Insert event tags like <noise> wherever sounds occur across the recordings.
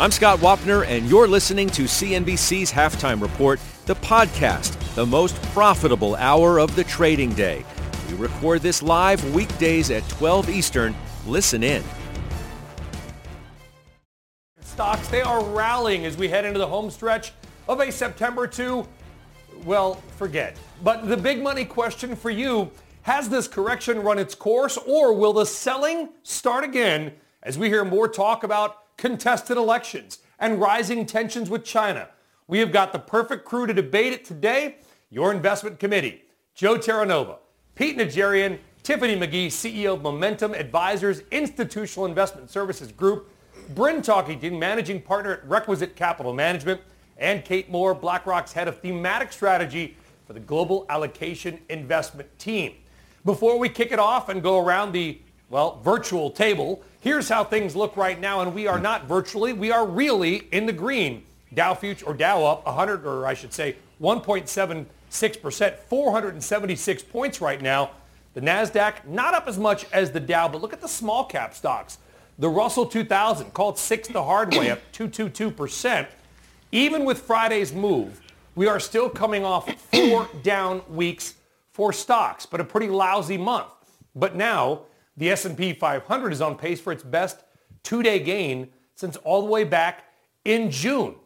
I'm Scott Wapner, and you're listening to CNBC's Halftime Report, the podcast, the most profitable hour of the trading day. We record this live weekdays at 12 Eastern. Listen in stocks, they are rallying as we head into the home stretch of a September to, well, forget. But the big money question for you, has this correction run its course or will the selling start again as we hear more talk about contested elections and rising tensions with China? We have got the perfect crew to debate it today. Your investment committee, Joe Terranova, Pete Najarian, Tiffany McGee, CEO of Momentum Advisors Institutional Investment Services Group, Bryn Talkington, managing partner at Requisite Capital Management, and Kate Moore, BlackRock's head of thematic strategy for the Global Allocation Investment Team. Before we kick it off and go around the, well, virtual table, here's how things look right now. And we are not virtually, we are really in the green. Dow future or Dow up 100, or I should say 1.76%, 476 points right now. The NASDAQ not up as much as the Dow, but look at the small cap stocks. The Russell 2000 called six the hard way up 222%. Even with Friday's move, we are still coming off four down weeks for stocks, but a pretty lousy month. But now the S&P 500 is on pace for its best two-day gain since all the way back in June.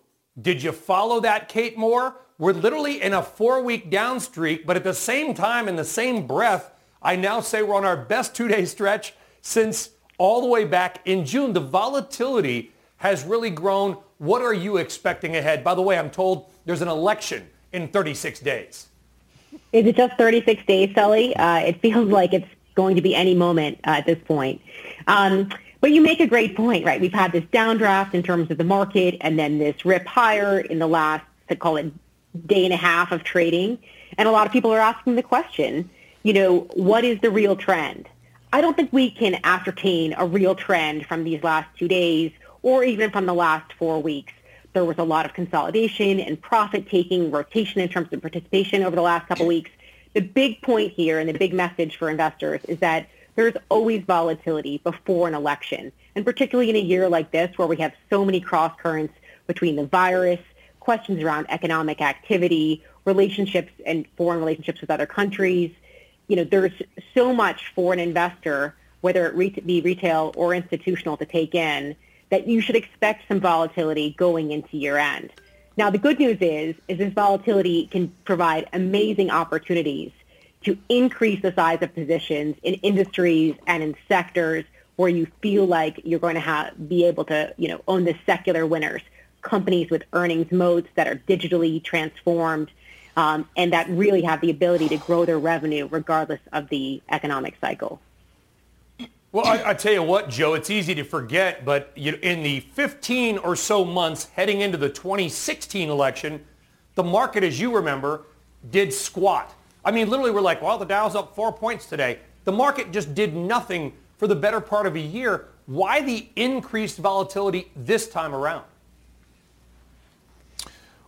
Did you follow that, Kate Moore? We're literally in a four-week down streak, but at the same time, in the same breath, I now say we're on our best two-day stretch since all the way back in June. The volatility has really grown. What are you expecting ahead? By the way, I'm told there's an election in 36 days. Is it just 36 days, Sully? Uh, it <laughs> feels like it's going to be any moment uh, at this point. Um, but you make a great point, right? We've had this downdraft in terms of the market and then this rip higher in the last, to call it, day and a half of trading. And a lot of people are asking the question, you know, what is the real trend? I don't think we can ascertain a real trend from these last two days or even from the last four weeks. There was a lot of consolidation and profit-taking, rotation in terms of participation over the last couple weeks. The big point here and the big message for investors is that there's always volatility before an election, and particularly in a year like this where we have so many cross currents between the virus, questions around economic activity, relationships and foreign relationships with other countries, you know, there's so much for an investor, whether it be retail or institutional, to take in that you should expect some volatility going into year end. Now, the good news is, is this volatility can provide amazing opportunities to increase the size of positions in industries and in sectors where you feel like you're going to have, be able to, you know, own the secular winners, companies with earnings modes that are digitally transformed, um, and that really have the ability to grow their revenue regardless of the economic cycle. Well, I, I, tell you what, Joe, it's easy to forget, but you, in the 15 or so months heading into the 2016 election, the market, as you remember, did squat. I mean, literally, we're like, well, the Dow's up four points today. The market just did nothing for the better part of a year. Why the increased volatility this time around?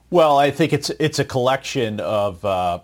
Well, I think it's it's a collection of uh,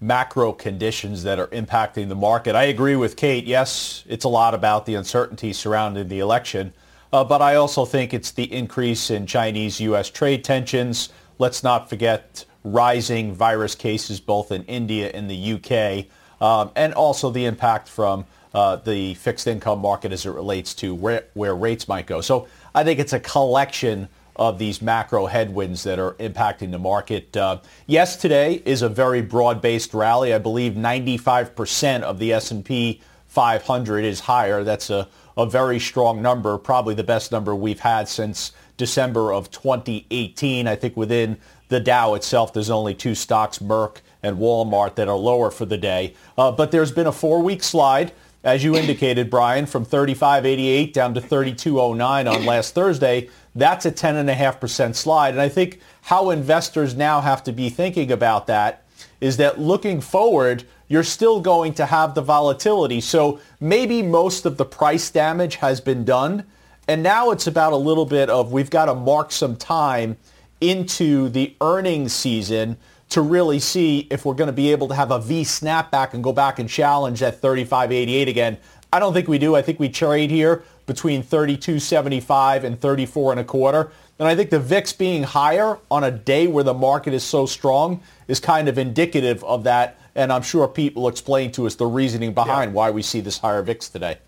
macro conditions that are impacting the market. I agree with Kate. Yes, it's a lot about the uncertainty surrounding the election, uh, but I also think it's the increase in Chinese-U.S. trade tensions. Let's not forget rising virus cases both in India and the U.K., um, and also the impact from uh, the fixed income market as it relates to where, where rates might go. So I think it's a collection of these macro headwinds that are impacting the market. Uh, yes, today is a very broad-based rally. I believe 95% of the S&P 500 is higher. That's a, a very strong number, probably the best number we've had since December of 2018. I think within the Dow itself, there's only two stocks, Merck and Walmart, that are lower for the day. Uh, but there's been a four-week slide as you indicated, Brian, from 35.88 down to 32.09 on last Thursday. That's a 10.5% slide. And I think how investors now have to be thinking about that is that looking forward, you're still going to have the volatility. So maybe most of the price damage has been done. And now it's about a little bit of we've got to mark some time into the earnings season to really see if we're going to be able to have a V snapback and go back and challenge that 35.88 again. I don't think we do. I think we trade here between 32.75 and 34 and a quarter. And I think the VIX being higher on a day where the market is so strong is kind of indicative of that. And I'm sure Pete will explain to us the reasoning behind yeah. why we see this higher VIX today.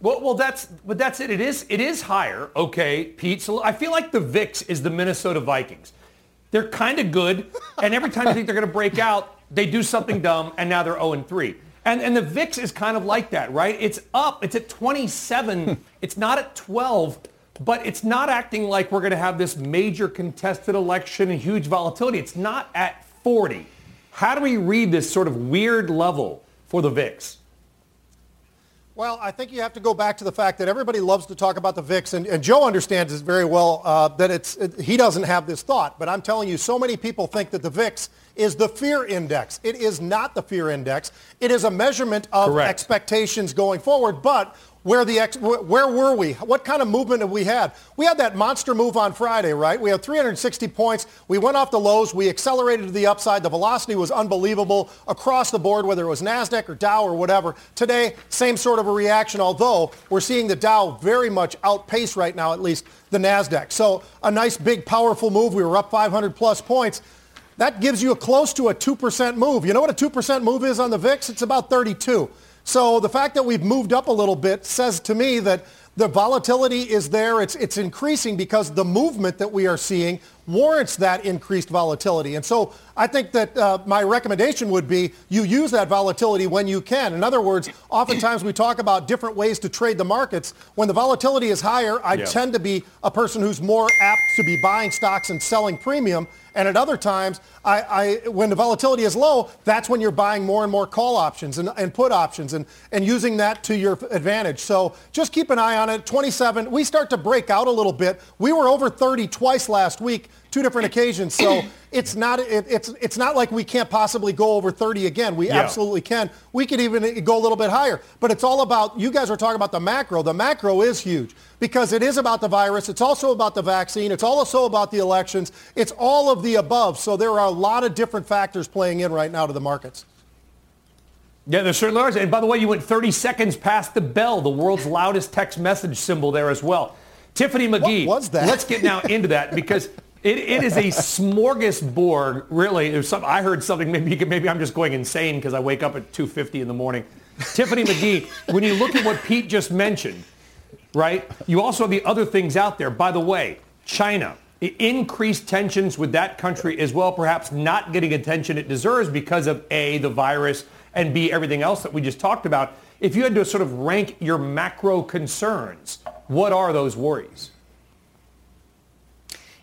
Well, well, that's but that's it. It is it is higher, okay, Pete. So I feel like the VIX is the Minnesota Vikings. They're kind of good, and every time you think they're going to break out, they do something dumb, and now they're 0 and 3. And and the VIX is kind of like that, right? It's up. It's at 27. it's not at 12, but it's not acting like we're going to have this major contested election and huge volatility. It's not at 40. How do we read this sort of weird level for the VIX? Well, I think you have to go back to the fact that everybody loves to talk about the VIX, and, and Joe understands it very well uh, that it's it, he doesn't have this thought. But I'm telling you, so many people think that the VIX is the fear index. It is not the fear index. It is a measurement of Correct. expectations going forward. But where the ex- where were we? What kind of movement have we had? We had that monster move on Friday, right? We had 360 points. We went off the lows. We accelerated to the upside. The velocity was unbelievable across the board, whether it was Nasdaq or Dow or whatever. Today, same sort of a reaction. Although we're seeing the Dow very much outpace right now, at least the Nasdaq. So a nice, big, powerful move. We were up 500 plus points. That gives you a close to a 2% move. You know what a 2% move is on the VIX? It's about 32. So the fact that we've moved up a little bit says to me that the volatility is there. It's, it's increasing because the movement that we are seeing warrants that increased volatility. And so I think that uh, my recommendation would be you use that volatility when you can. In other words, oftentimes we talk about different ways to trade the markets. When the volatility is higher, I yeah. tend to be a person who's more apt to be buying stocks and selling premium. And at other times, I, I, when the volatility is low, that's when you're buying more and more call options and, and put options and, and using that to your advantage. So just keep an eye on it. 27, we start to break out a little bit. We were over 30 twice last week two different <coughs> occasions. So it's not it, it's it's not like we can't possibly go over 30 again. We yeah. absolutely can. We could even go a little bit higher. But it's all about you guys are talking about the macro. The macro is huge because it is about the virus. It's also about the vaccine. It's also about the elections. It's all of the above. So there are a lot of different factors playing in right now to the markets. Yeah, there certainly are. And by the way, you went 30 seconds past the bell, the world's loudest text message symbol there as well. Tiffany McGee. What was that? Let's get now into that because it, it is a smorgasbord, really. Some, I heard something, maybe, maybe I'm just going insane because I wake up at 2.50 in the morning. Tiffany McGee, when you look at what Pete just mentioned, right, you also have the other things out there. By the way, China, increased tensions with that country as well, perhaps not getting attention it deserves because of A, the virus, and B, everything else that we just talked about. If you had to sort of rank your macro concerns, what are those worries?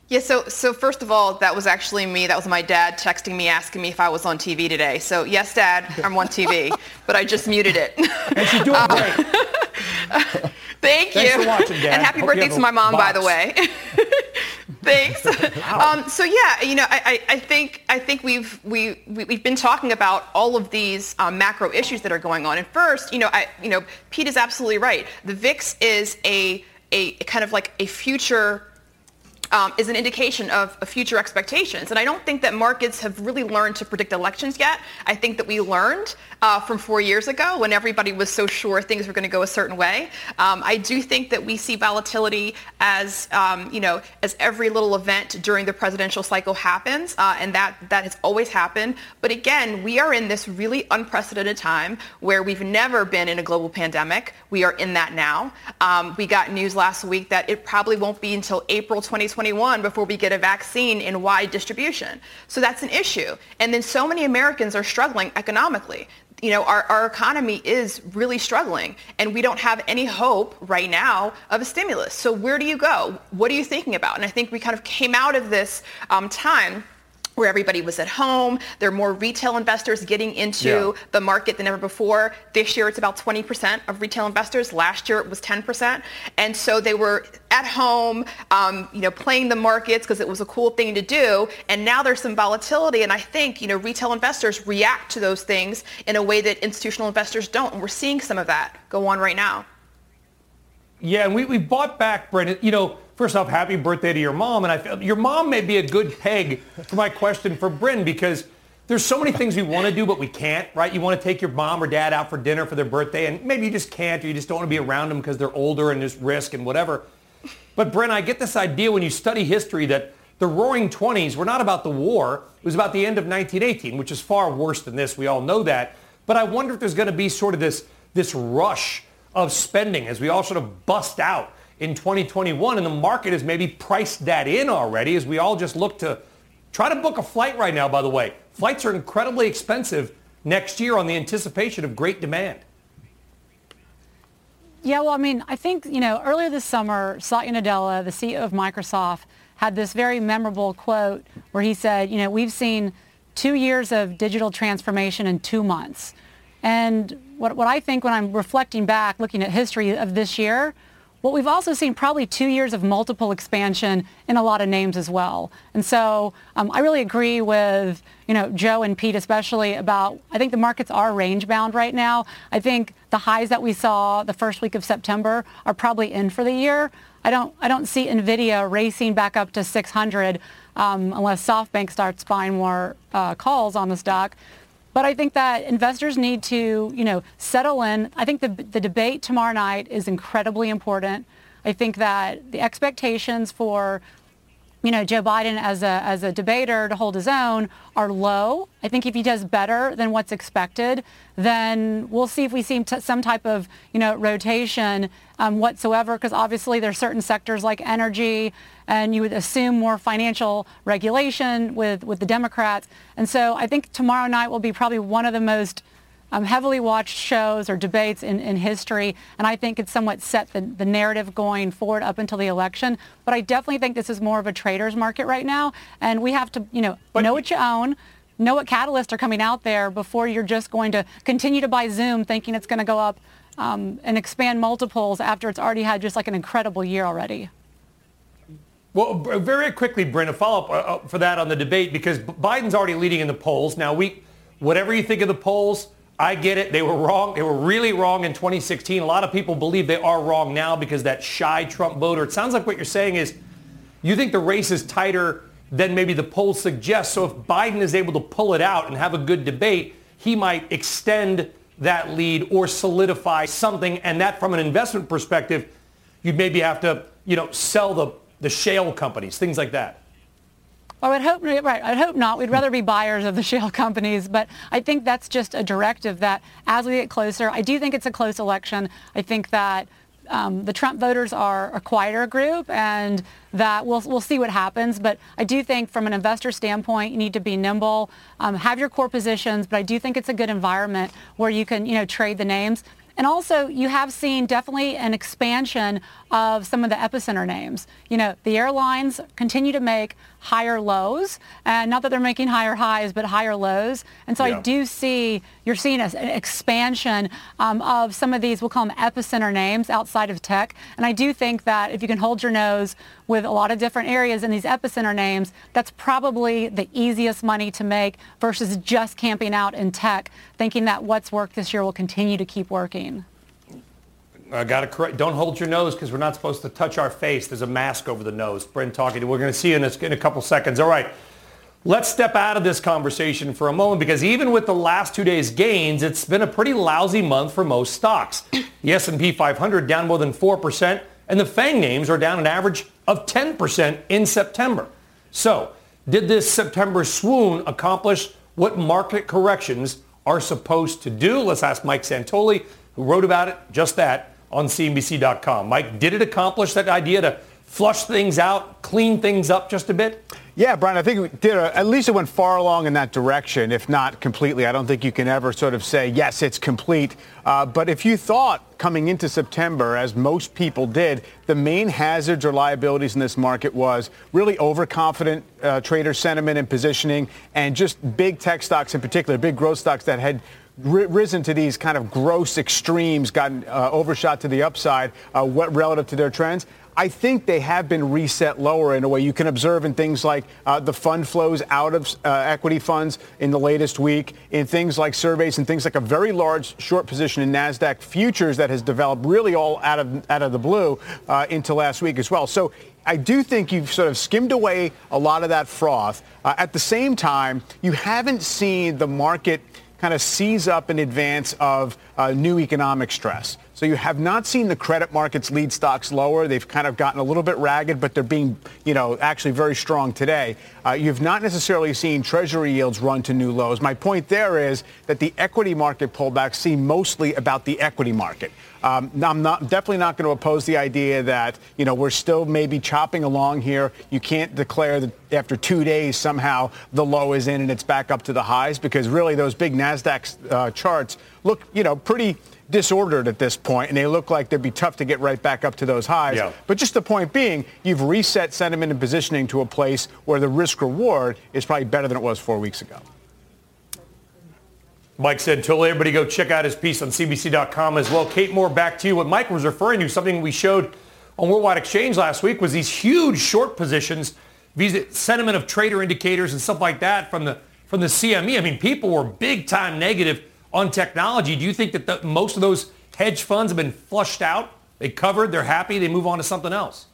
Yeah, so so first of all, that was actually me. That was my dad texting me asking me if I was on TV today. So yes, Dad, I'm on TV, <laughs> but I just muted it. And she's doing great. <laughs> Thank Thanks you. For watching, Dad. And happy Hope birthday to my mom, box. by the way. <laughs> Thanks. Wow. Um, so yeah, you know, I, I, think I think we've we, we have been talking about all of these um, macro issues that are going on. And first, you know, I you know, Pete is absolutely right. The VIX is a a kind of like a future um, is an indication of, of, future expectations. And I don't think that markets have really learned to predict elections yet. I think that we learned uh, from four years ago when everybody was so sure things were going to go a certain way. Um, I do think that we see volatility as, um, you know, as every little event during the presidential cycle happens, uh, and that, that has always happened. But again, we are in this really unprecedented time where we've never been in a global pandemic. We are in that now. Um, we got news last week that it probably won't be until April 2021 before we get a vaccine in wide distribution. So that's an issue. And then so many Americans are struggling economically you know, our, our economy is really struggling and we don't have any hope right now of a stimulus. So where do you go? What are you thinking about? And I think we kind of came out of this um, time where everybody was at home. There are more retail investors getting into yeah. the market than ever before. This year it's about 20% of retail investors. Last year it was 10%. And so they were at home, um, you know, playing the markets because it was a cool thing to do. And now there's some volatility. And I think, you know, retail investors react to those things in a way that institutional investors don't. And we're seeing some of that go on right now. Yeah, and we, we bought back, Brendan, you know, first off, happy birthday to your mom. And I feel your mom may be a good peg for my question for Bryn because there's so many things we want to do, but we can't, right? You want to take your mom or dad out for dinner for their birthday, and maybe you just can't, or you just don't want to be around them because they're older and there's risk and whatever. But Bryn, I get this idea when you study history that the Roaring Twenties were not about the war; it was about the end of 1918, which is far worse than this. We all know that. But I wonder if there's going to be sort of this this rush of spending as we all sort of bust out in 2021. And the market has maybe priced that in already as we all just look to try to book a flight right now, by the way. Flights are incredibly expensive next year on the anticipation of great demand. Yeah, well, I mean, I think, you know, earlier this summer, Satya Nadella, the CEO of Microsoft, had this very memorable quote where he said, you know, we've seen two years of digital transformation in two months. And what, what I think when I'm reflecting back, looking at history of this year, what we've also seen probably two years of multiple expansion in a lot of names as well. And so um, I really agree with, you know, Joe and Pete especially about, I think the markets are range bound right now. I think the highs that we saw the first week of September are probably in for the year. I don't, I don't see NVIDIA racing back up to 600 um, unless SoftBank starts buying more uh, calls on the stock. But I think that investors need to, you know, settle in. I think the, the debate tomorrow night is incredibly important. I think that the expectations for you know, Joe Biden as a, as a debater to hold his own are low. I think if he does better than what's expected, then we'll see if we see some type of, you know, rotation um, whatsoever, because obviously there's certain sectors like energy, and you would assume more financial regulation with, with the Democrats. And so I think tomorrow night will be probably one of the most um, heavily watched shows or debates in, in history, and I think it's somewhat set the, the narrative going forward up until the election. But I definitely think this is more of a trader's market right now, and we have to, you know, but, know what you own, know what catalysts are coming out there before you're just going to continue to buy Zoom thinking it's going to go up um, and expand multiples after it's already had just like an incredible year already. Well, very quickly, Bryn, a follow-up uh, uh, for that on the debate because Biden's already leading in the polls. Now, we, whatever you think of the polls, I get it. They were wrong. They were really wrong in 2016. A lot of people believe they are wrong now because that shy Trump voter. It sounds like what you're saying is you think the race is tighter than maybe the polls suggest. So if Biden is able to pull it out and have a good debate, he might extend that lead or solidify something. And that from an investment perspective, you'd maybe have to, you know, sell the, the shale companies, things like that. I would hope, right, I'd hope not. We'd rather be buyers of the <laughs> shale companies, but I think that's just a directive that as we get closer, I do think it's a close election. I think that um, the Trump voters are a quieter group and that we'll, we'll see what happens. But I do think from an investor standpoint, you need to be nimble, um, have your core positions, but I do think it's a good environment where you can, you know, trade the names. And also, you have seen definitely an expansion of some of the epicenter names. You know, the airlines continue to make higher lows, and not that they're making higher highs, but higher lows. And so yeah. I do see you're seeing an expansion um, of some of these, we'll call them epicenter names outside of tech. And I do think that if you can hold your nose with a lot of different areas in these epicenter names, that's probably the easiest money to make versus just camping out in tech, thinking that what's worked this year will continue to keep working. Uh, I got to correct. Don't hold your nose because we're not supposed to touch our face. There's a mask over the nose. Bryn Talkington. We're going to see you in a, in a couple seconds. All right. Let's step out of this conversation for a moment because even with the last two days gains, it's been a pretty lousy month for most stocks. The S&P 500 down more than 4% and the FANG names are down an average of 10% in September. So did this September swoon accomplish what market corrections are supposed to do? Let's ask Mike Santoli, who wrote about it, just that, on CNBC.com. Mike, did it accomplish that idea to flush things out, clean things up just a bit? Yeah, Brian, I think we did a, at least it went far along in that direction, if not completely. I don't think you can ever sort of say, yes, it's complete. Uh, but if you thought coming into September, as most people did, the main hazards or liabilities in this market was really overconfident uh, trader sentiment and positioning and just big tech stocks in particular, big growth stocks that had risen to these kind of gross extremes, gotten uh, overshot to the upside uh, relative to their trends. I think they have been reset lower in a way. You can observe in things like uh, the fund flows out of uh, equity funds in the latest week, in things like surveys and things like a very large short position in Nasdaq futures that has developed really all out of out of the blue uh, into last week as well. So I do think you've sort of skimmed away a lot of that froth. Uh, at the same time, you haven't seen the market kind of seize up in advance of uh, new economic stress. So you have not seen the credit markets lead stocks lower. They've kind of gotten a little bit ragged, but they're being, you know, actually very strong today. Uh, you've not necessarily seen treasury yields run to new lows. My point there is that the equity market pullbacks seem mostly about the equity market. Um, I'm not definitely not going to oppose the idea that you know we're still maybe chopping along here. You can't declare that after two days somehow the low is in and it's back up to the highs because really those big Nasdaq uh, charts look you know pretty disordered at this point, and they look like they'd be tough to get right back up to those highs. Yeah. But just the point being, you've reset sentiment and positioning to a place where the risk reward is probably better than it was four weeks ago. Mike Santoli everybody go check out his piece on CBC.com as well. Kate Moore, back to you. What Mike was referring to, something we showed on Worldwide Exchange last week, was these huge short positions, these sentiment of trader indicators and stuff like that from the from the CME. I mean, people were big time negative on technology. Do you think that the, most of those hedge funds have been flushed out? They covered, they're happy, they move on to something else?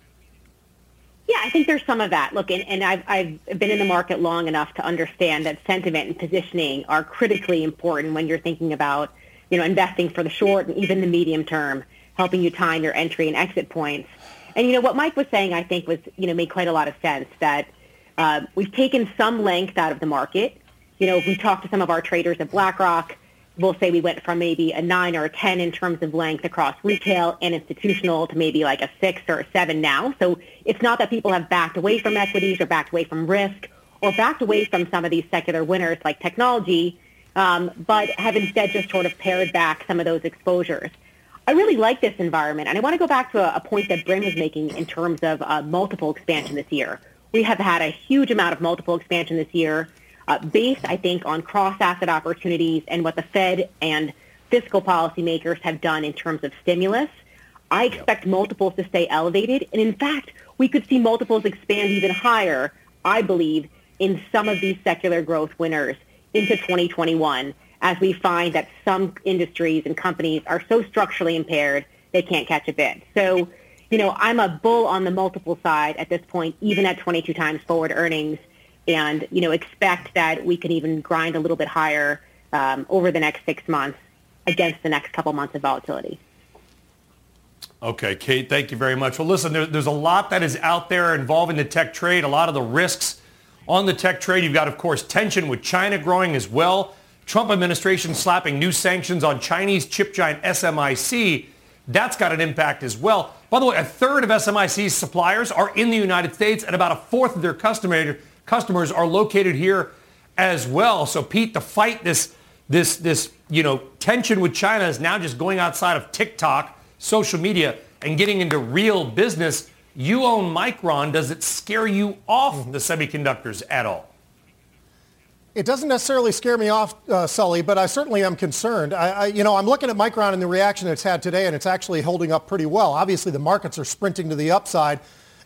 Yeah, I think there's some of that. Look, and, and I've, I've been in the market long enough to understand that sentiment and positioning are critically important when you're thinking about, you know, investing for the short and even the medium term, helping you time your entry and exit points. And, you know, what Mike was saying, I think, was, you know, made quite a lot of sense that uh, we've taken some length out of the market. You know, if we talk to some of our traders at BlackRock, we'll say we went from maybe a nine or a 10 in terms of length across retail and institutional to maybe like a six or a seven now. So it's not that people have backed away from equities or backed away from risk or backed away from some of these secular winners like technology, um, but have instead just sort of pared back some of those exposures. I really like this environment, and I want to go back to a, a point that Bryn was making in terms of uh, multiple expansion this year. We have had a huge amount of multiple expansion this year uh, based, I think, on cross-asset opportunities and what the Fed and fiscal policymakers have done in terms of stimulus. I expect multiples to stay elevated. And in fact, we could see multiples expand even higher, I believe, in some of these secular growth winners into 2021 as we find that some industries and companies are so structurally impaired they can't catch a bid. So, you know, I'm a bull on the multiple side at this point, even at 22 times forward earnings and you know expect that we can even grind a little bit higher um, over the next six months against the next couple months of volatility. Okay, Kate, thank you very much. Well, listen, there, there's a lot that is out there involving the tech trade, a lot of the risks on the tech trade. You've got, of course, tension with China growing as well. Trump administration slapping new sanctions on Chinese chip giant SMIC. That's got an impact as well. By the way, a third of SMIC's suppliers are in the United States and about a fourth of their customer customers are located here as well. So Pete, to fight this this this you know tension with China is now just going outside of TikTok, social media, and getting into real business. You own Micron. Does it scare you off the semiconductors at all? It doesn't necessarily scare me off, uh, Sully, but I certainly am concerned. I, I, you know, I'm looking at Micron and the reaction it's had today, and it's actually holding up pretty well. Obviously, the markets are sprinting to the upside.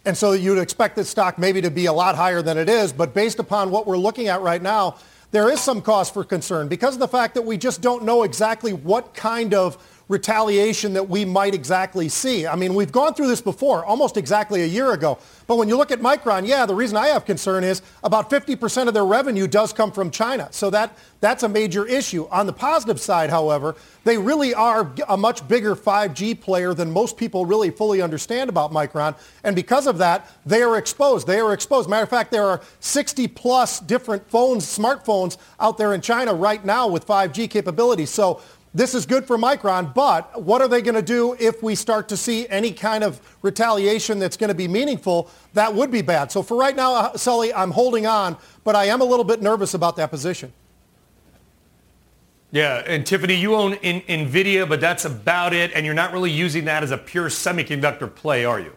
And so you'd expect this stock maybe to be a lot higher than it is. But based upon what we're looking at right now, there is some cause for concern because of the fact that we just don't know exactly what kind of retaliation that we might exactly see. I mean, we've gone through this before, almost exactly a year ago. But when you look at Micron, yeah, the reason I have concern is about 50% of their revenue does come from China. So that, that's a major issue. On the positive side, however, they really are a much bigger 5G player than most people really fully understand about Micron. And because of that, they are exposed. They are exposed. Matter of fact, there are 60 plus different phones, smartphones out there in China right now with 5G capabilities. So this is good for Micron, but what are they going to do if we start to see any kind of retaliation that's going to be meaningful? That would be bad. So for right now, uh, Sully, I'm holding on, but I am a little bit nervous about that position. Yeah, and Tiffany, you own in, NVIDIA, but that's about it, and you're not really using that as a pure semiconductor play, are you?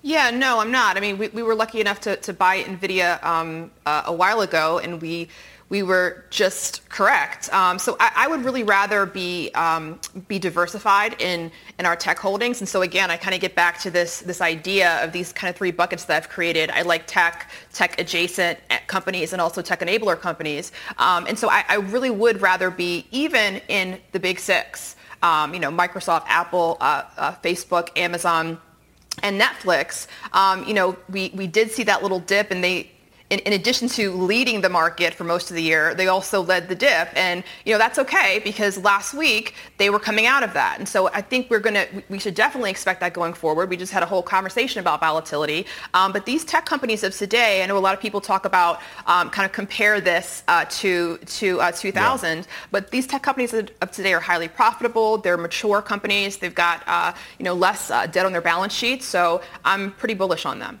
Yeah, no, I'm not. I mean, we, we were lucky enough to, to buy NVIDIA um, uh, a while ago, and we we were just correct. Um, so I, I, would really rather be um, be diversified in in our tech holdings. And so again, I kind of get back to this this idea of these kind of three buckets that I've created. I like tech, tech adjacent companies, and also tech enabler companies. Um, and so I, I, really would rather be even in the big six. Um, you know, Microsoft, Apple, uh, uh, Facebook, Amazon and Netflix, um, you know, we, we did see that little dip and they, in, in, addition to leading the market for most of the year, they also led the dip. And, you know, that's okay because last week they were coming out of that. And so I think we're going to, we should definitely expect that going forward. We just had a whole conversation about volatility. Um, but these tech companies of today, I know a lot of people talk about um, kind of compare this uh, to, to uh, 2000, yeah. but these tech companies of today are highly profitable. They're mature companies. They've got, uh, you know, less uh, debt on their balance sheets. So I'm pretty bullish on them.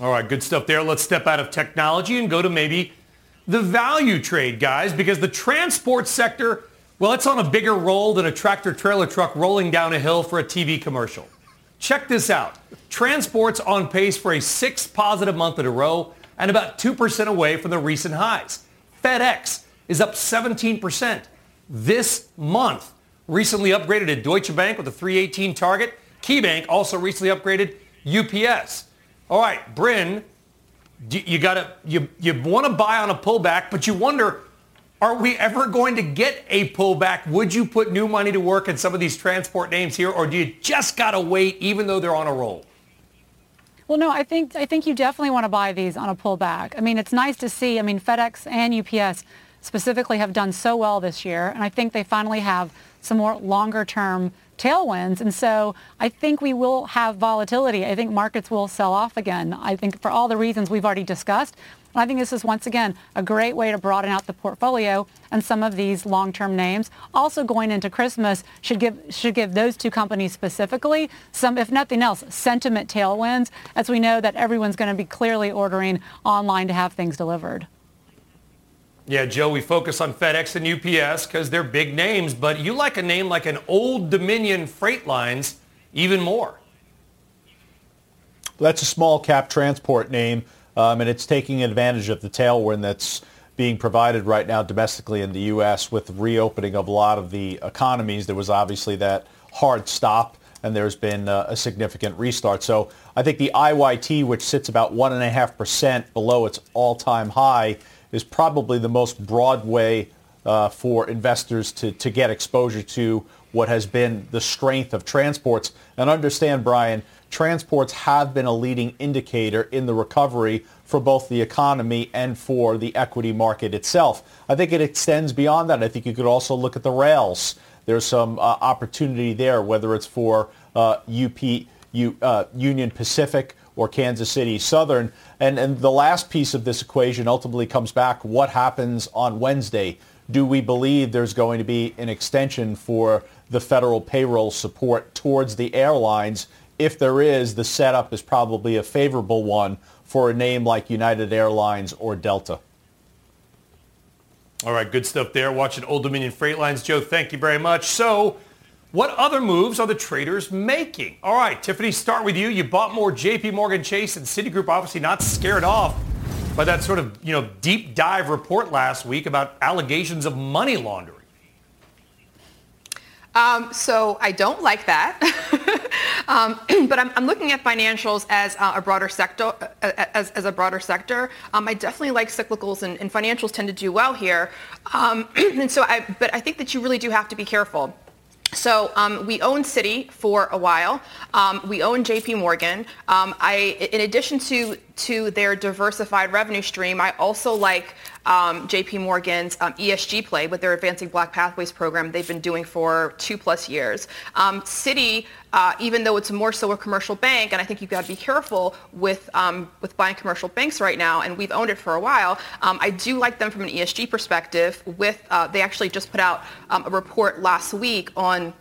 All right, good stuff there. Let's step out of technology and go to maybe the value trade, guys, because the transport sector, well, it's on a bigger roll than a tractor trailer truck rolling down a hill for a TV commercial. Check this out. Transport's on pace for a sixth positive month in a row and about 2% away from the recent highs. FedEx is up 17% this month. Recently upgraded at Deutsche Bank with a 318 target. KeyBank also recently upgraded UPS. All right, Bryn, you got to you you want to buy on a pullback, but you wonder, are we ever going to get a pullback? Would you put new money to work in some of these transport names here, or do you just got to wait, even though they're on a roll? Well, no, I think I think you definitely want to buy these on a pullback. I mean, it's nice to see. I mean, FedEx and UPS specifically have done so well this year, and I think they finally have some more longer term tailwinds. And so I think we will have volatility. I think markets will sell off again. I think for all the reasons we've already discussed. I think this is once again a great way to broaden out the portfolio and some of these long-term names. Also going into Christmas should give should give those two companies specifically some, if nothing else, sentiment tailwinds as we know that everyone's going to be clearly ordering online to have things delivered. Yeah, Joe, we focus on FedEx and UPS because they're big names, but you like a name like an Old Dominion Freight Lines even more. That's a small cap transport name, um, and it's taking advantage of the tailwind that's being provided right now domestically in the U.S. with the reopening of a lot of the economies. There was obviously that hard stop, and there's been uh, a significant restart. So I think the IYT, which sits about 1.5% below its all-time high, is probably the most broad way uh, for investors to, to get exposure to what has been the strength of transports. And understand, Brian, transports have been a leading indicator in the recovery for both the economy and for the equity market itself. I think it extends beyond that. I think you could also look at the rails. There's some uh, opportunity there, whether it's for uh, UP, U, uh, Union Pacific or Kansas City Southern. And, and the last piece of this equation ultimately comes back, what happens on Wednesday? Do we believe there's going to be an extension for the federal payroll support towards the airlines? If there is, the setup is probably a favorable one for a name like United Airlines or Delta. All right, good stuff there. Watching Old Dominion Freight Lines. Joe, thank you very much. So what other moves are the traders making? All right, Tiffany, start with you. You bought more JP Morgan Chase and Citigroup, obviously not scared off by that sort of, you know, deep dive report last week about allegations of money laundering. Um, so I don't like that. <laughs> um, <clears throat> but I'm, I'm, looking at financials as uh, a broader sector. Uh, as, as, a broader sector, um, I definitely like cyclicals, and, and, financials tend to do well here. Um, <clears throat> and so, I, but I think that you really do have to be careful. So um, we owned Citi for a while. Um, we owned J.P. Morgan. Um, I, in addition to to their diversified revenue stream. I also like um, JP Morgan's um, ESG play with their Advancing Black Pathways program they've been doing for two plus years. Um, Citi, uh, even though it's more so a commercial bank, and I think you've got to be careful with um, with buying commercial banks right now, and we've owned it for a while. Um, I do like them from an ESG perspective. With uh, they actually just put out um, a report last week on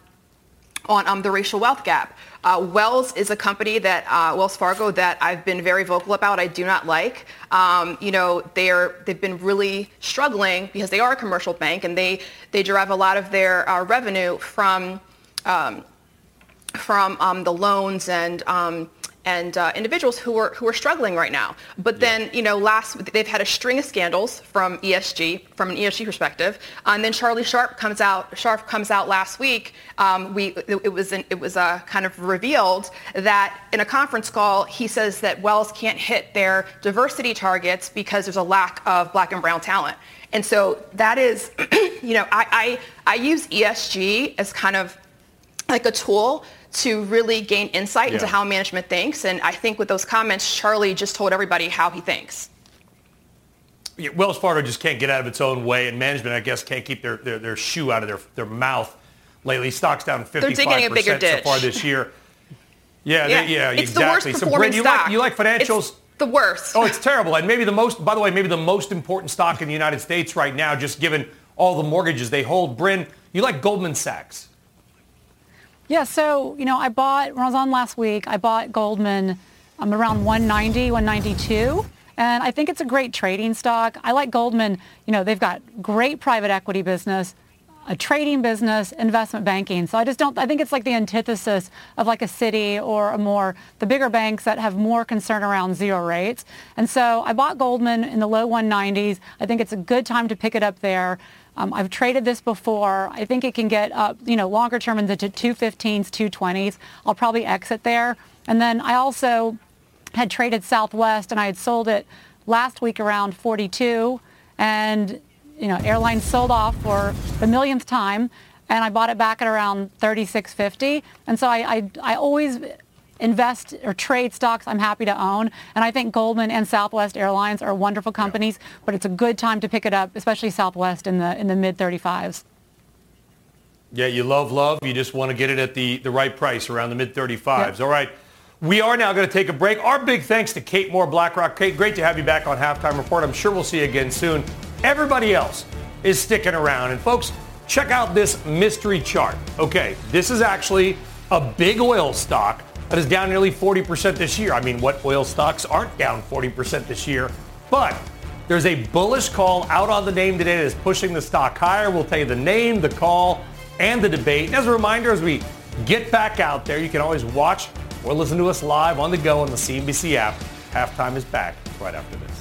on the racial wealth gap. Uh, Wells is a company that uh, Wells Fargo that I've been very vocal about. I do not like. Um, you know, they're they've been really struggling because they are a commercial bank and they they derive a lot of their uh, revenue from um, from um, the loans and um, and uh, individuals who are who are struggling right now. But then, you know, last they've had a string of scandals from ESG, from an ESG perspective, and then Charlie Scharf comes out. Scharf comes out last week. Um, we it was an, it was uh, kind of revealed that in a conference call he says that Wells can't hit their diversity targets because there's a lack of black and brown talent. And so that is, <clears throat> you know, I, I I use ESG as kind of like a tool to really gain insight yeah. into how management thinks. And I think with those comments, Charlie just told everybody how he thinks. Yeah, Wells Fargo just can't get out of its own way, and management, I guess, can't keep their, their, their shoe out of their, their mouth lately. Stocks down 55% so far this year. Yeah, yeah, they, yeah it's exactly. The worst so, Bryn, you stock. like, you like financials? It's the worst. Oh, it's terrible. And maybe the most, by the way, maybe the most important stock in the United States right now, just given all the mortgages they hold. Bryn, you like Goldman Sachs. Yeah, so, you know, I bought, when I was on last week, I bought Goldman um, around 190, 192. And I think it's a great trading stock. I like Goldman. You know, they've got great private equity business, a trading business, investment banking. So I just don't, I think it's like the antithesis of like a Citi or a more, the bigger banks that have more concern around zero rates. And so I bought Goldman in the low 190s. I think it's a good time to pick it up there. Um, I've traded this before. I think it can get up, you know, longer term into 215s, 220s. I'll probably exit there. And then I also had traded Southwest and I had sold it last week around 42 and you know airlines sold off for the millionth time and I bought it back at around 36.50 and so I, I, I always invest or trade stocks I'm happy to own. And I think Goldman and Southwest Airlines are wonderful companies, yeah. but it's a good time to pick it up, especially Southwest in the in the mid 35s. Yeah, you love love. You just want to get it at the, the right price around the mid 35s. All right. We are now going to take a break. Our big thanks to Kate Moore, BlackRock. Kate, great to have you back on Halftime Report. I'm sure we'll see you again soon. Everybody else is sticking around. And folks, check out this mystery chart. Okay, this is actually a big oil stock that is down nearly 40% this year. I mean, what oil stocks aren't down 40% this year? But there's a bullish call out on the name today that is pushing the stock higher. We'll tell you the name, the call, and the debate. And as a reminder, as we get back out there, you can always watch or listen to us live on the go on the CNBC app. Halftime is back right after this.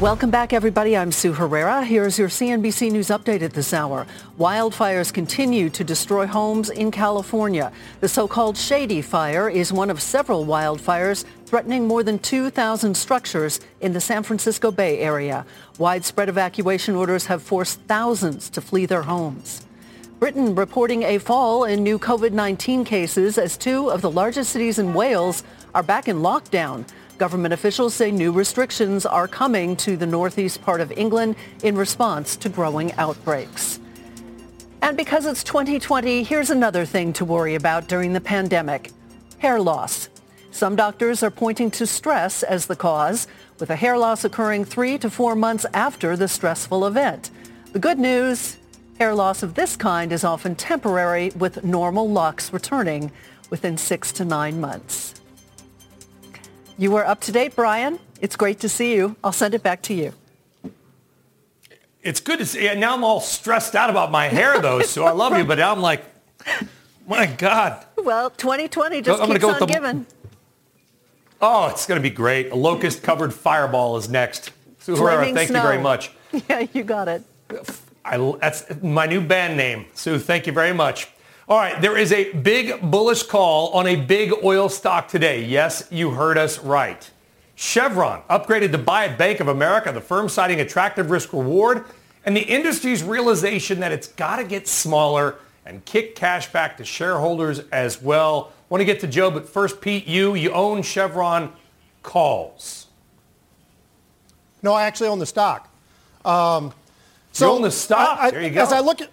Welcome back, everybody. I'm Sue Herrera. Here's your CNBC News update at this hour. Wildfires continue to destroy homes in California. The so-called Shady Fire is one of several wildfires threatening more than 2,000 structures in the San Francisco Bay Area. Widespread evacuation orders have forced thousands to flee their homes. Britain reporting a fall in new COVID-19 cases as two of the largest cities in Wales are back in lockdown. Government officials say new restrictions are coming to the northeast part of England in response to growing outbreaks. And because it's 2020, here's another thing to worry about during the pandemic. Hair loss. Some doctors are pointing to stress as the cause, with a hair loss occurring three to four months after the stressful event. The good news, hair loss of this kind is often temporary, with normal locks returning within six to nine months. You are up to date, Brian. It's great to see you. I'll send it back to you. It's good to see. Now I'm all stressed out about my hair, though. <laughs> So I love you, but now I'm like, my God. Well, 2020 just I'm keeps go on the, giving. Oh, it's going to be great. A locust-covered fireball is next. Sue Herrera, thank snow. you very much. <laughs> Yeah, you got it. I, that's my new band name. Sue, thank you very much. All right, there is a big bullish call on a big oil stock today. Yes, you heard us right. Chevron upgraded to buy at Bank of America, the firm citing attractive risk reward and the industry's realization that it's got to get smaller and kick cash back to shareholders as well. Want to get to Joe, but first, Pete, you, you own Chevron calls. No, I actually own the stock. Um, so you own the stock. I, I, there you go. As I look at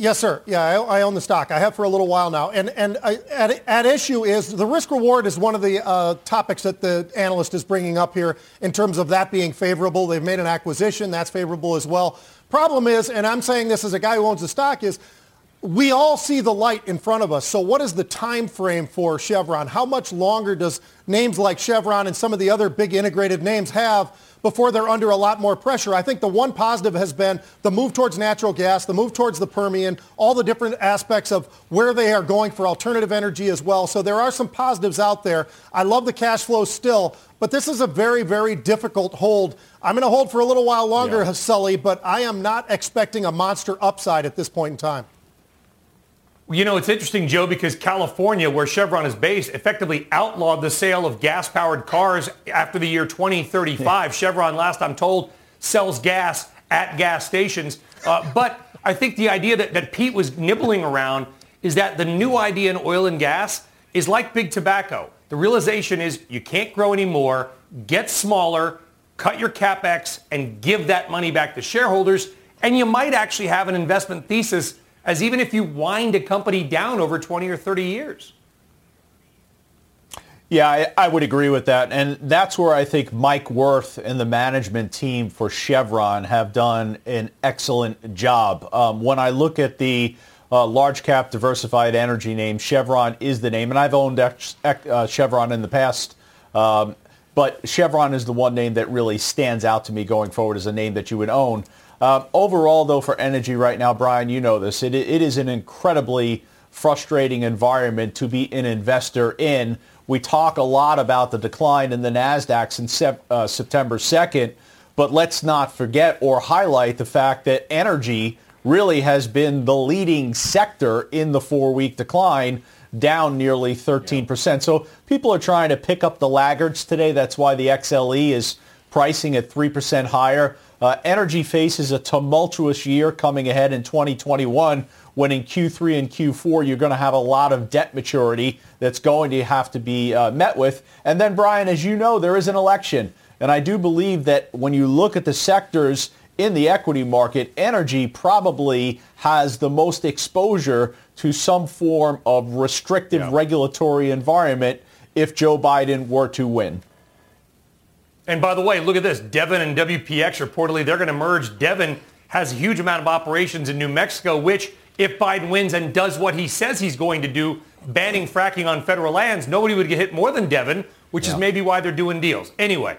Yes, sir. Yeah, I, I, own the stock. I have for a little while now. And, and I, at, at, issue is the risk reward is one of the uh, topics that the analyst is bringing up here in terms of that being favorable. They've made an acquisition. That's favorable as well. Problem is, and I'm saying this as a guy who owns the stock, is we all see the light in front of us. So what is the time frame for Chevron? How much longer does names like Chevron and some of the other big integrated names have before they're under a lot more pressure. I think the one positive has been the move towards natural gas, the move towards the Permian, all the different aspects of where they are going for alternative energy as well. So there are some positives out there. I love the cash flow still, but this is a very, very difficult hold. I'm going to hold for a little while longer, yeah. Sully, but I am not expecting a monster upside at this point in time. You know, it's interesting, Joe, because California, where Chevron is based, effectively outlawed the sale of gas-powered cars after the year 2035. Chevron, last I'm told, sells gas at gas stations. Uh, but I think the idea that, that Pete was nibbling around is that the new idea in oil and gas is like big tobacco. The realization is you can't grow anymore, get smaller, cut your capex, and give that money back to shareholders. And you might actually have an investment thesis as even if you wind a company down over 20 or 30 years. Yeah, I, I, would agree with that. And that's where I think Mike Wirth and the management team for Chevron have done an excellent job. Um, when I look at the uh, large cap diversified energy name, Chevron is the name. And I've owned uh, Chevron in the past. Um, but Chevron is the one name that really stands out to me going forward as a name that you would own. Uh, overall, though, for energy right now, Brian, you know this. It, it is an incredibly frustrating environment to be an investor in. We talk a lot about the decline in the NASDAQ since sep- uh, September 2nd, but let's not forget or highlight the fact that energy really has been the leading sector in the four-week decline, down nearly 13%. So people are trying to pick up the laggards today. That's why the XLE is pricing at 3% higher. Uh, energy faces a tumultuous year coming ahead in 2021 when in Q3 and Q4 you're going to have a lot of debt maturity that's going to have to be uh, met with. And then, Brian, as you know, there is an election. And I do believe that when you look at the sectors in the equity market, energy probably has the most exposure to some form of restrictive yeah. regulatory environment if Joe Biden were to win. And by the way, look at this. Devon and WPX reportedly they're going to merge. Devon has a huge amount of operations in New Mexico, which if Biden wins and does what he says he's going to do, banning fracking on federal lands, nobody would get hit more than Devon, which yeah. is maybe why they're doing deals. Anyway,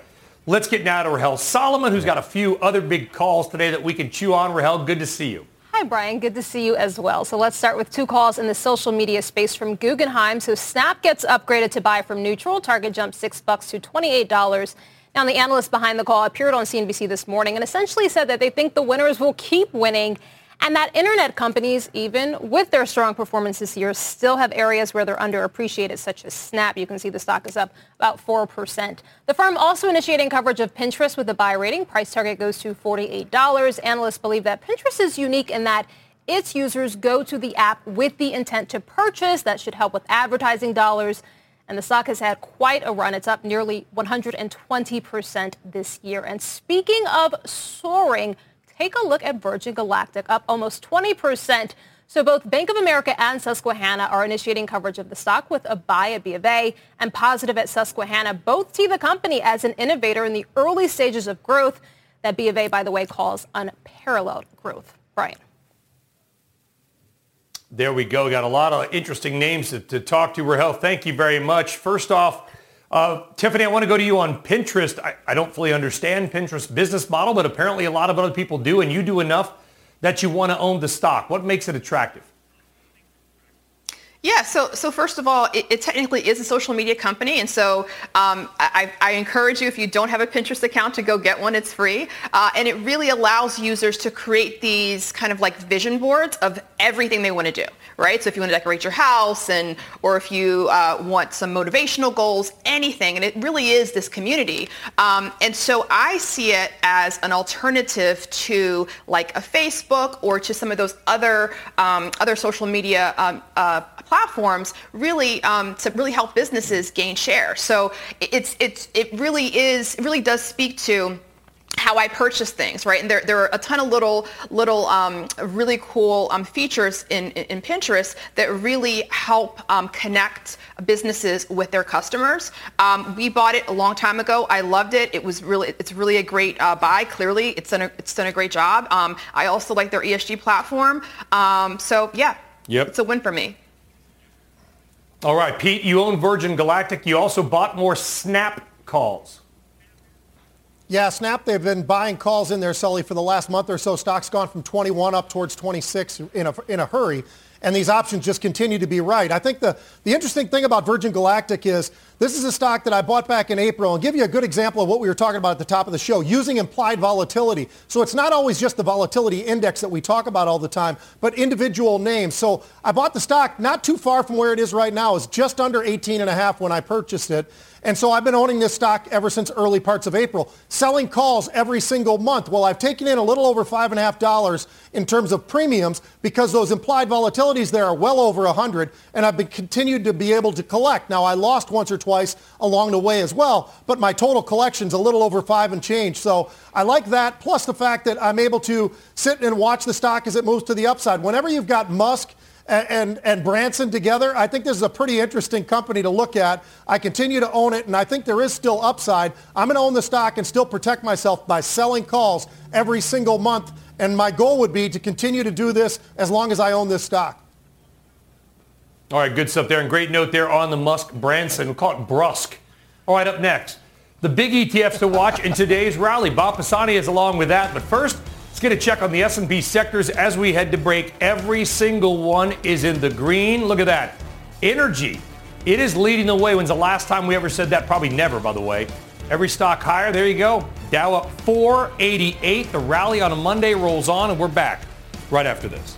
let's get now to Rahel Solomon, who's got a few other big calls today that we can chew on. Rahel, good to see you. Hi, Brian. Good to see you as well. So let's start with two calls in the social media space from Guggenheim. So Snap gets upgraded to buy from neutral. Target jumps six bucks to $28. Now, the analyst behind the call appeared on CNBC this morning and essentially said that they think the winners will keep winning and that internet companies, even with their strong performance this year, still have areas where they're underappreciated, such as Snap. You can see the stock is up about 4%. The firm also initiating coverage of Pinterest with a buy rating. Price target goes to $48. Analysts believe that Pinterest is unique in that its users go to the app with the intent to purchase. That should help with advertising dollars And the stock has had quite a run. It's up nearly 120% this year. And speaking of soaring, take a look at Virgin Galactic, up almost 20%. So both Bank of America and Susquehanna are initiating coverage of the stock with a buy at B of A and positive at Susquehanna. Both see the company as an innovator in the early stages of growth that B of A, by the way, calls unparalleled growth. Brian. There we go. Got a lot of interesting names to, to talk to, Rahel. Thank you very much. First off, uh, Tiffany, I want to go to you on Pinterest. I, I don't fully understand Pinterest's business model, but apparently a lot of other people do, and you do enough that you want to own the stock. What makes it attractive? Yeah, so so first of all, it, it, technically is a social media company, and so um, I, I, encourage you if you don't have a Pinterest account to go get one. It's free, uh, and it really allows users to create these kind of like vision boards of everything they want to do right? So if you want to decorate your house and, or if you uh, want some motivational goals, anything, and it really is this community. Um, and so I see it as an alternative to like a Facebook or to some of those other, um, other social media um, uh, platforms really um, to really help businesses gain share. So it's, it's, it really is, it really does speak to how I purchase things, right? And there, there are a ton of little, little um, really cool um, features in, in, Pinterest that really help um, connect businesses with their customers. Um, we bought it a long time ago. I loved it. It was really, it's really a great uh, buy. Clearly, it's done a, it's done a great job. Um, I also like their ESG platform. Um, so yeah, yep. it's a win for me. All right, Pete, you own Virgin Galactic. You also bought more Snap calls. Yeah, Snap, they've been buying calls in there, Sully, for the last month or so. Stock's gone from 21 up towards 26 in a, in a hurry and these options just continue to be right. I think the, the interesting thing about Virgin Galactic is this is a stock that I bought back in April and give you a good example of what we were talking about at the top of the show, using implied volatility. So it's not always just the volatility index that we talk about all the time, but individual names. So I bought the stock not too far from where it is right now. It's just under 18 and a half when I purchased it. And so I've been owning this stock ever since early parts of April, selling calls every single month. Well, I've taken in a little over five and a half dollars in terms of premiums because those implied volatilities there are well over 100 and I've been continued to be able to collect. Now I lost once or twice along the way as well, but my total collection's a little over five and change. So I like that plus the fact that I'm able to sit and watch the stock as it moves to the upside. Whenever you've got Musk and, and, and, Branson together, I think this is a pretty interesting company to look at. I continue to own it, and I think there is still upside. I'm going to own the stock and still protect myself by selling calls every single month and my goal would be to continue to do this as long as I own this stock. All right, good stuff there. And great note there on the Musk Branson. We'll call it Brusque. All right, up next, the big ETFs to watch in today's rally. Bob Pisani is along with that. But first, get a check on the S&P sectors as we head to break. Every single one is in the green. Look at that. Energy. It is leading the way. When's the last time we ever said that? Probably never, by the way. Every stock higher. There you go. Dow up 488. The rally on a Monday rolls on, and we're back right after this.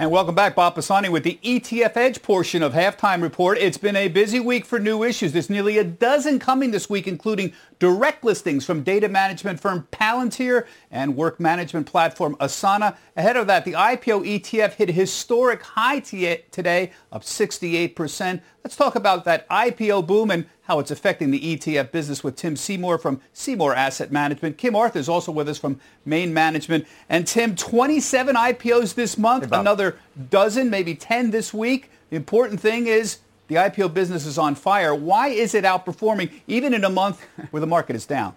And welcome back, Bob Pisani with the ETF Edge portion of Halftime Report. It's been a busy week for new issues. There's nearly a dozen coming this week, including direct listings from data management firm Palantir and work management platform Asana. Ahead of that, the IPO ETF hit a historic high today, up 68%. Let's talk about that IPO boom and how it's affecting the ETF business with Tim Seymour from Seymour Asset Management. Kim Arthur is also with us from Main Management. And Tim, 27 IPOs this month, another dozen, maybe 10 this week. The important thing is the IPO business is on fire. Why is it outperforming even in a month where the market is down?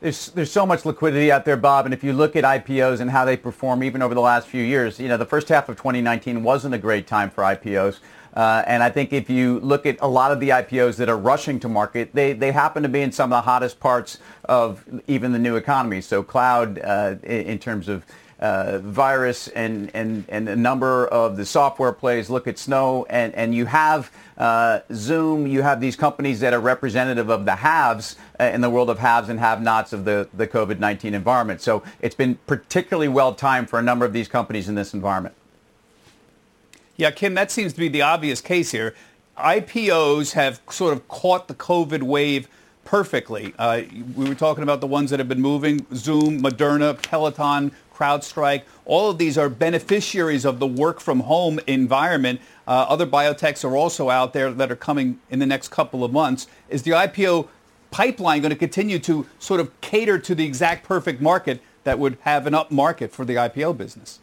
There's, there's so much liquidity out there, Bob, and if you look at IPOs and how they perform even over the last few years, you know, the first half of 2019 wasn't a great time for IPOs. Uh, and I think if you look at a lot of the IPOs that are rushing to market, they, they happen to be in some of the hottest parts of even the new economy. So cloud uh, in, in terms of uh, virus and, and, and a number of the software plays look at Snow and, and you have uh, Zoom, you have these companies that are representative of the haves uh, in the world of haves and have-nots of the, the COVID-19 environment. So it's been particularly well timed for a number of these companies in this environment. Yeah, Kim, that seems to be the obvious case here. IPOs have sort of caught the COVID wave perfectly. Uh, we were talking about the ones that have been moving, Zoom, Moderna, Peloton, CrowdStrike. All of these are beneficiaries of the work from home environment. Uh, other biotechs are also out there that are coming in the next couple of months. Is the IPO pipeline going to continue to sort of cater to the exact perfect market that would have an up market for the IPO business?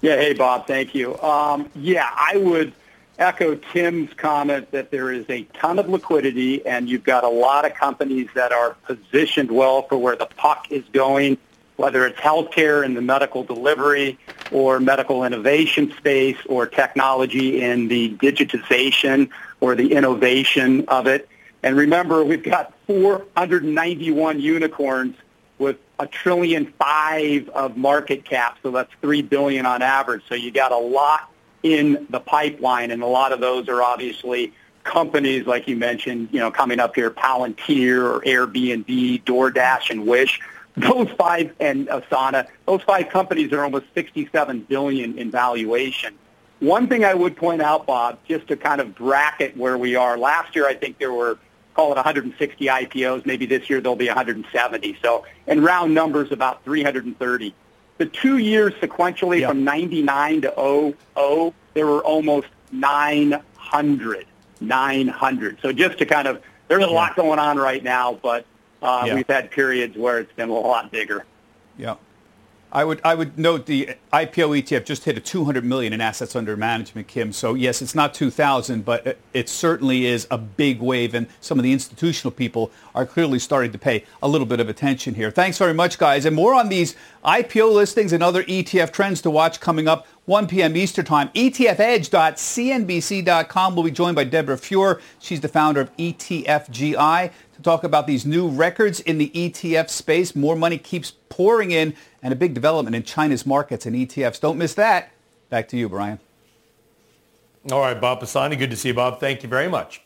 Yeah, hey, Bob, thank you. Um, yeah, I would echo Tim's comment that there is a ton of liquidity and you've got a lot of companies that are positioned well for where the puck is going whether it's healthcare in the medical delivery or medical innovation space or technology in the digitization or the innovation of it. And remember, we've got 491 unicorns with a trillion five of market cap, so that's three billion on average. So you got a lot in the pipeline, and a lot of those are obviously companies like you mentioned, you know, coming up here, Palantir or Airbnb, DoorDash, and Wish those five and uh, Asana, those five companies are almost 67 billion in valuation. One thing I would point out, Bob, just to kind of bracket where we are. Last year, I think there were call it 160 IPOs. Maybe this year there'll be 170. So in round numbers, about 330. The two years sequentially yep. from 99 to 00, there were almost 900. 900. So just to kind of, there's a lot going on right now, but uh, yeah. We've had periods where it's been a lot bigger. Yeah. I would I would note the IPO ETF just hit a 200 million in assets under management, Kim. So yes, it's not 2,000, but it certainly is a big wave, and some of the institutional people are clearly starting to pay a little bit of attention here. Thanks very much, guys, and more on these IPO listings and other ETF trends to watch coming up 1 p.m. Eastern Time. ETFedge.cnbc.com will be joined by Deborah Fuhr. She's the founder of ETFGI to talk about these new records in the ETF space. More money keeps pouring in and a big development in China's markets and ETFs. Don't miss that. Back to you, Brian. All right, Bob Pisani. Good to see you, Bob. Thank you very much.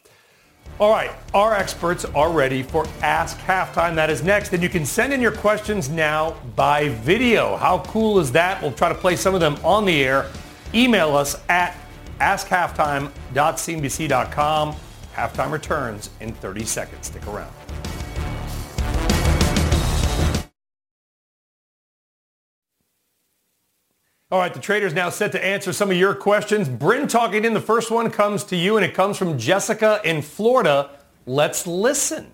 All right, our experts are ready for Ask Halftime. That is next, and you can send in your questions now by video. How cool is that? We'll try to play some of them on the air. Email us at askhalftime.cnbc.com. Halftime returns in 30 seconds. Stick around. All right, the trader's now set to answer some of your questions. Bryn Talkington. The first one comes to you, and it comes from Jessica in Florida. Let's listen.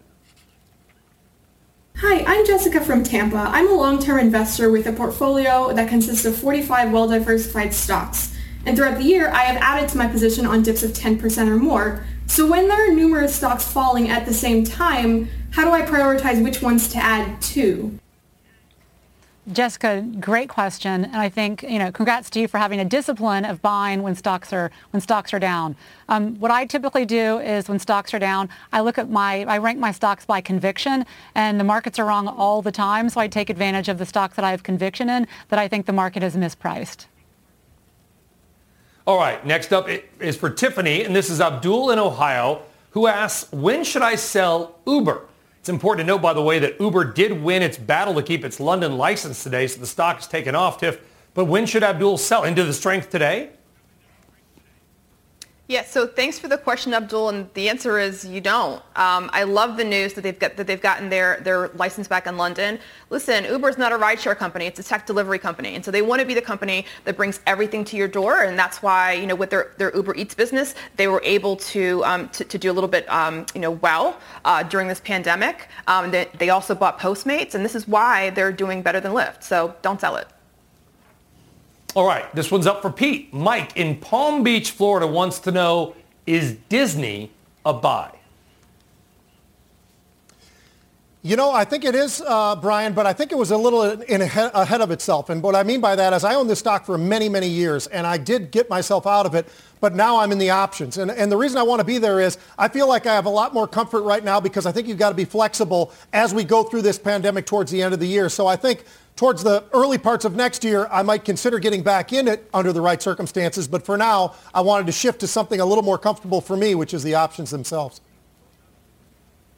Hi, I'm Jessica from Tampa. I'm a long-term investor with a portfolio that consists of 45 well-diversified stocks. And throughout the year, I have added to my position on dips of 10% or more. So when there are numerous stocks falling at the same time, how do I prioritize which ones to add to? Jessica, great question, and I think you know, congrats to you for having a discipline of buying when stocks are when stocks are down. Um, what I typically do is when stocks are down, I look at my I rank my stocks by conviction, and the markets are wrong all the time, so I take advantage of the stocks that I have conviction in that I think the market is mispriced. All right, next up is for Tiffany, and this is Abdul in Ohio, who asks, when should I sell Uber? It's important to note, by the way, that Uber did win its battle to keep its London license today, so the stock has taken off, Tiff. But when should Abdul sell? Into the strength today? Yeah, so thanks for the question, Abdul, and the answer is you don't. Um, I love the news that they've got that they've gotten their their license back in London. Listen, Uber is not a rideshare company; it's a tech delivery company, and so they want to be the company that brings everything to your door, and that's why you know with their, their Uber Eats business, they were able to um, to, to, do a little bit um, you know well uh, during this pandemic. Um, they, they also bought Postmates, and this is why they're doing better than Lyft. So don't sell it. All right, this one's up for Pete. Mike in Palm Beach, Florida wants to know, is Disney a buy? You know, I think it is, uh, Brian, but I think it was a little in ahead, of itself. And what I mean by that is I owned this stock for many, many years, and I did get myself out of it, but now I'm in the options. And, and the reason I want to be there is I feel like I have a lot more comfort right now because I think you've got to be flexible as we go through this pandemic towards the end of the year. So I think towards the early parts of next year, I might consider getting back in it under the right circumstances. But for now, I wanted to shift to something a little more comfortable for me, which is the options themselves.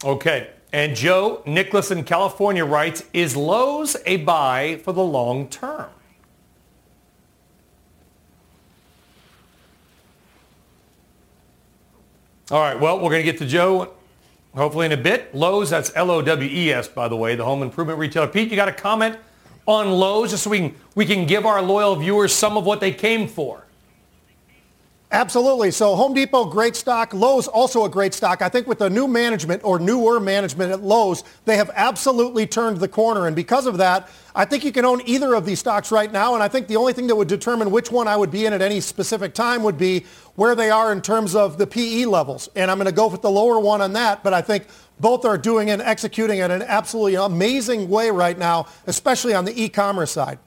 Okay. And Joe Nicholas in California writes, is Lowe's a buy for the long term? All right. Well, we're going to get to Joe hopefully in a bit. Lowe's, that's L-O-W-E-S, by the way, the home improvement retailer. Pete, you got a comment on Lowe's just so we can, we can give our loyal viewers some of what they came for? Absolutely. So Home Depot, great stock. Lowe's, also a great stock. I think with the new management or newer management at Lowe's, they have absolutely turned the corner. And because of that, I think you can own either of these stocks right now. And I think the only thing that would determine which one I would be in at any specific time would be where they are in terms of the PE levels. And I'm going to go with the lower one on that. But I think both are doing and executing in an absolutely amazing way right now, especially on the e-commerce side.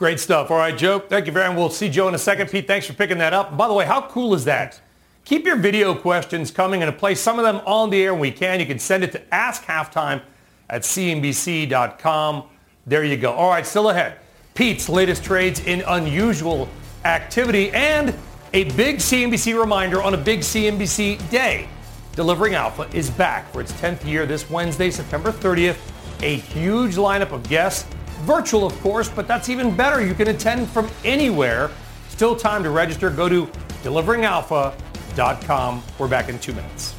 Great stuff. All right, Joe. Thank you very much. We'll see Joe in a second. Pete, thanks for picking that up. By the way, how cool is that? Keep your video questions coming and play some of them on the air when we can. You can send it to askhalftime at cnbc.com. There you go. All right, still ahead. Pete's latest trades in unusual activity and a big CNBC reminder on a big CNBC day. Delivering Alpha is back for its 10th year this Wednesday, September 30th. A huge lineup of guests Virtual, of course, but that's even better. You can attend from anywhere. Still time to register. Go to deliveringalpha.com. We're back in two minutes.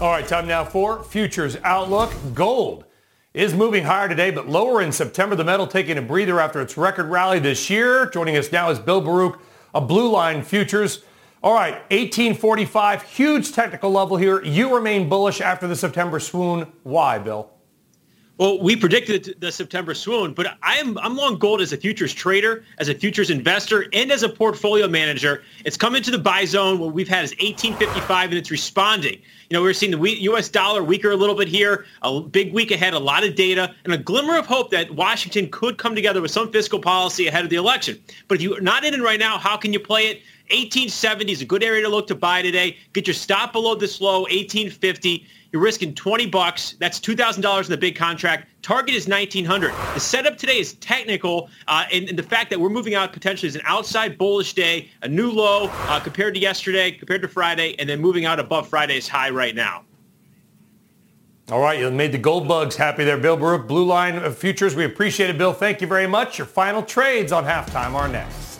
All right, time now for Futures Outlook. Gold is moving higher today, but lower in September. The metal taking a breather after its record rally this year. Joining us now is Bill Baruch of Blue Line Futures. All right, 1845, huge technical level here. You remain bullish after the September swoon. Why, Bill? Well, we predicted the September swoon, but I'm I'm long gold as a futures trader, as a futures investor, and as a portfolio manager. It's come into the buy zone. What we've had is 1855, and it's responding. You know, we're seeing the U.S. dollar weaker a little bit here. A big week ahead, a lot of data, and a glimmer of hope that Washington could come together with some fiscal policy ahead of the election. But if you're not in it right now, how can you play it? 1870 is a good area to look to buy today. Get your stop below this low, 1850. You're risking 20 bucks. That's $2,000 in the big contract. Target is 1900. The setup today is technical, uh, and, and, the fact that we're moving out potentially is an outside bullish day, a new low uh, compared to yesterday, compared to Friday, and then moving out above Friday's high right now. All right, you made the gold bugs happy there, Bill Baruch, Blue Line Futures. We appreciate it, Bill. Thank you very much. Your final trades on halftime are next.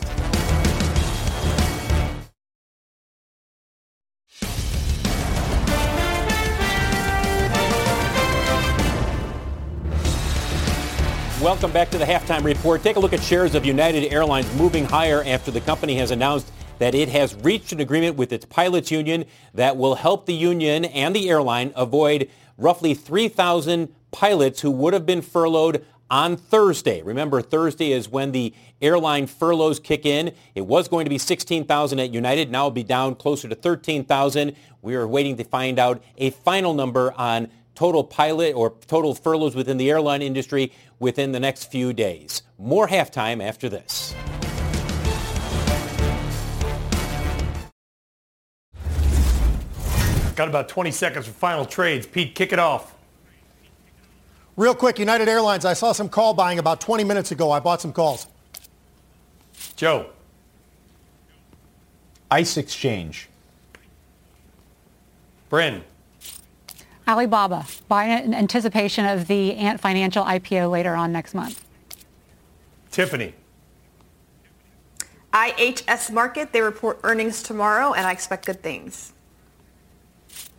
Welcome back to the halftime report. Take a look at shares of United Airlines moving higher after the company has announced that it has reached an agreement with its pilots union that will help the union and the airline avoid roughly 3,000 pilots who would have been furloughed on Thursday. Remember, Thursday is when the airline furloughs kick in. It was going to be 16,000 at United. Now it'll be down closer to 13,000. We are waiting to find out a final number on total pilot or total furloughs within the airline industry within the next few days. More halftime after this. Got about 20 seconds for final trades. Pete, kick it off. Real quick, United Airlines, I saw some call buying about 20 minutes ago. I bought some calls. Joe. ICE Exchange. Bryn. Alibaba, buying it in anticipation of the Ant Financial IPO later on next month. Tiffany. IHS Markit, they report earnings tomorrow, and I expect good things.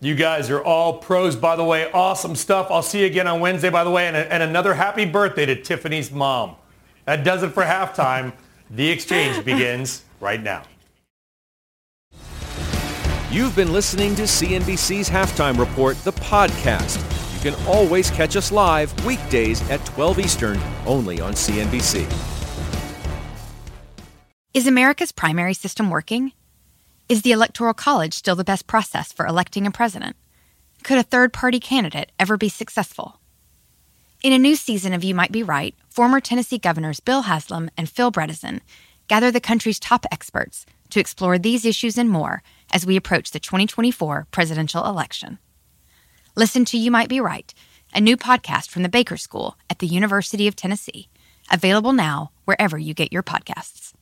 You guys are all pros, by the way. Awesome stuff. I'll see you again on Wednesday, by the way. And, and another happy birthday to Tiffany's mom. That does it for halftime. The exchange begins right now. You've been listening to CNBC's Halftime Report, the podcast. You can always catch us live weekdays at 12 Eastern, only on CNBC. Is America's primary system working? Is the Electoral College still the best process for electing a president? Could a third party candidate ever be successful? In a new season of You Might Be Right, former Tennessee governors Bill Haslam and Phil Bredesen gather the country's top experts to explore these issues and more as we approach the 2024 presidential election. Listen to You Might Be Right, a new podcast from the Baker School at the University of Tennessee, available now wherever you get your podcasts.